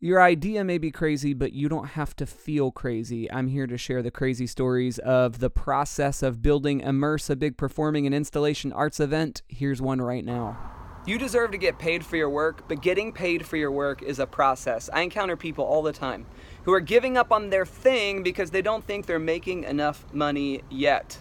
Your idea may be crazy, but you don't have to feel crazy. I'm here to share the crazy stories of the process of building Immerse, a big performing and installation arts event. Here's one right now. You deserve to get paid for your work, but getting paid for your work is a process. I encounter people all the time who are giving up on their thing because they don't think they're making enough money yet.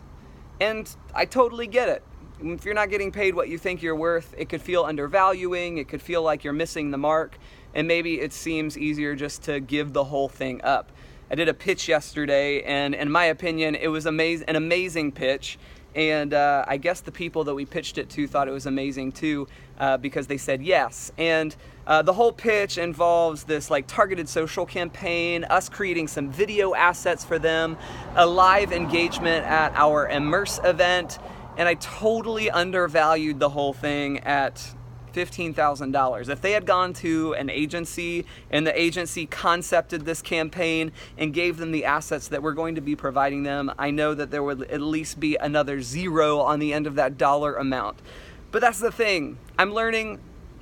And I totally get it. If you're not getting paid what you think you're worth, it could feel undervaluing, it could feel like you're missing the mark and maybe it seems easier just to give the whole thing up. I did a pitch yesterday, and in my opinion, it was amaz- an amazing pitch. And uh, I guess the people that we pitched it to thought it was amazing too, uh, because they said yes. And uh, the whole pitch involves this like targeted social campaign, us creating some video assets for them, a live engagement at our Immerse event, and I totally undervalued the whole thing at $15,000. If they had gone to an agency and the agency concepted this campaign and gave them the assets that we're going to be providing them, I know that there would at least be another zero on the end of that dollar amount. But that's the thing. I'm learning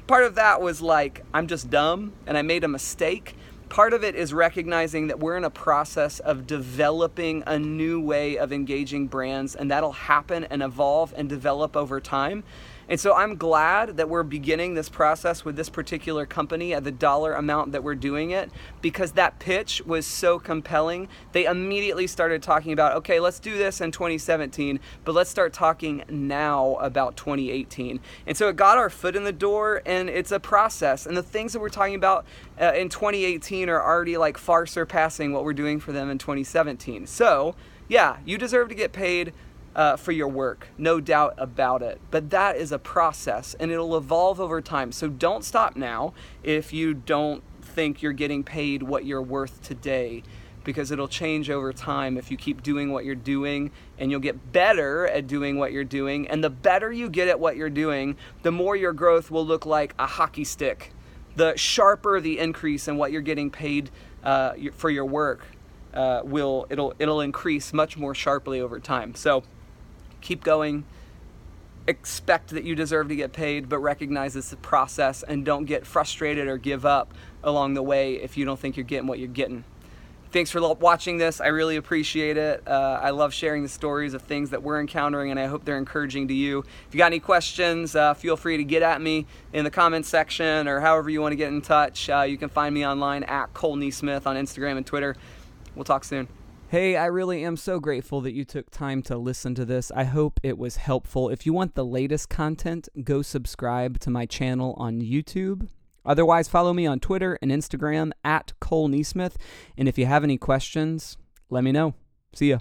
part of that was like I'm just dumb and I made a mistake. Part of it is recognizing that we're in a process of developing a new way of engaging brands, and that'll happen and evolve and develop over time. And so I'm glad that we're beginning this process with this particular company at the dollar amount that we're doing it because that pitch was so compelling. They immediately started talking about, okay, let's do this in 2017, but let's start talking now about 2018. And so it got our foot in the door and it's a process. And the things that we're talking about uh, in 2018 are already like far surpassing what we're doing for them in 2017. So, yeah, you deserve to get paid uh, for your work, no doubt about it. But that is a process and it'll evolve over time. So don't stop now if you don't think you're getting paid what you're worth today because it'll change over time if you keep doing what you're doing and you'll get better at doing what you're doing. And the better you get at what you're doing, the more your growth will look like a hockey stick. The sharper the increase in what you're getting paid uh, for your work uh, will it'll it'll increase much more sharply over time. So keep going expect that you deserve to get paid, but recognize it's a process and don't get frustrated or give up along the way if you don't think you're getting what you're getting. Thanks for watching this. I really appreciate it. Uh, I love sharing the stories of things that we're encountering, and I hope they're encouraging to you. If you got any questions, uh, feel free to get at me in the comments section or however you want to get in touch. Uh, you can find me online at Cole NeSmith on Instagram and Twitter. We'll talk soon. Hey, I really am so grateful that you took time to listen to this. I hope it was helpful. If you want the latest content, go subscribe to my channel on YouTube. Otherwise, follow me on Twitter and Instagram at Cole NeSmith. And if you have any questions, let me know. See ya.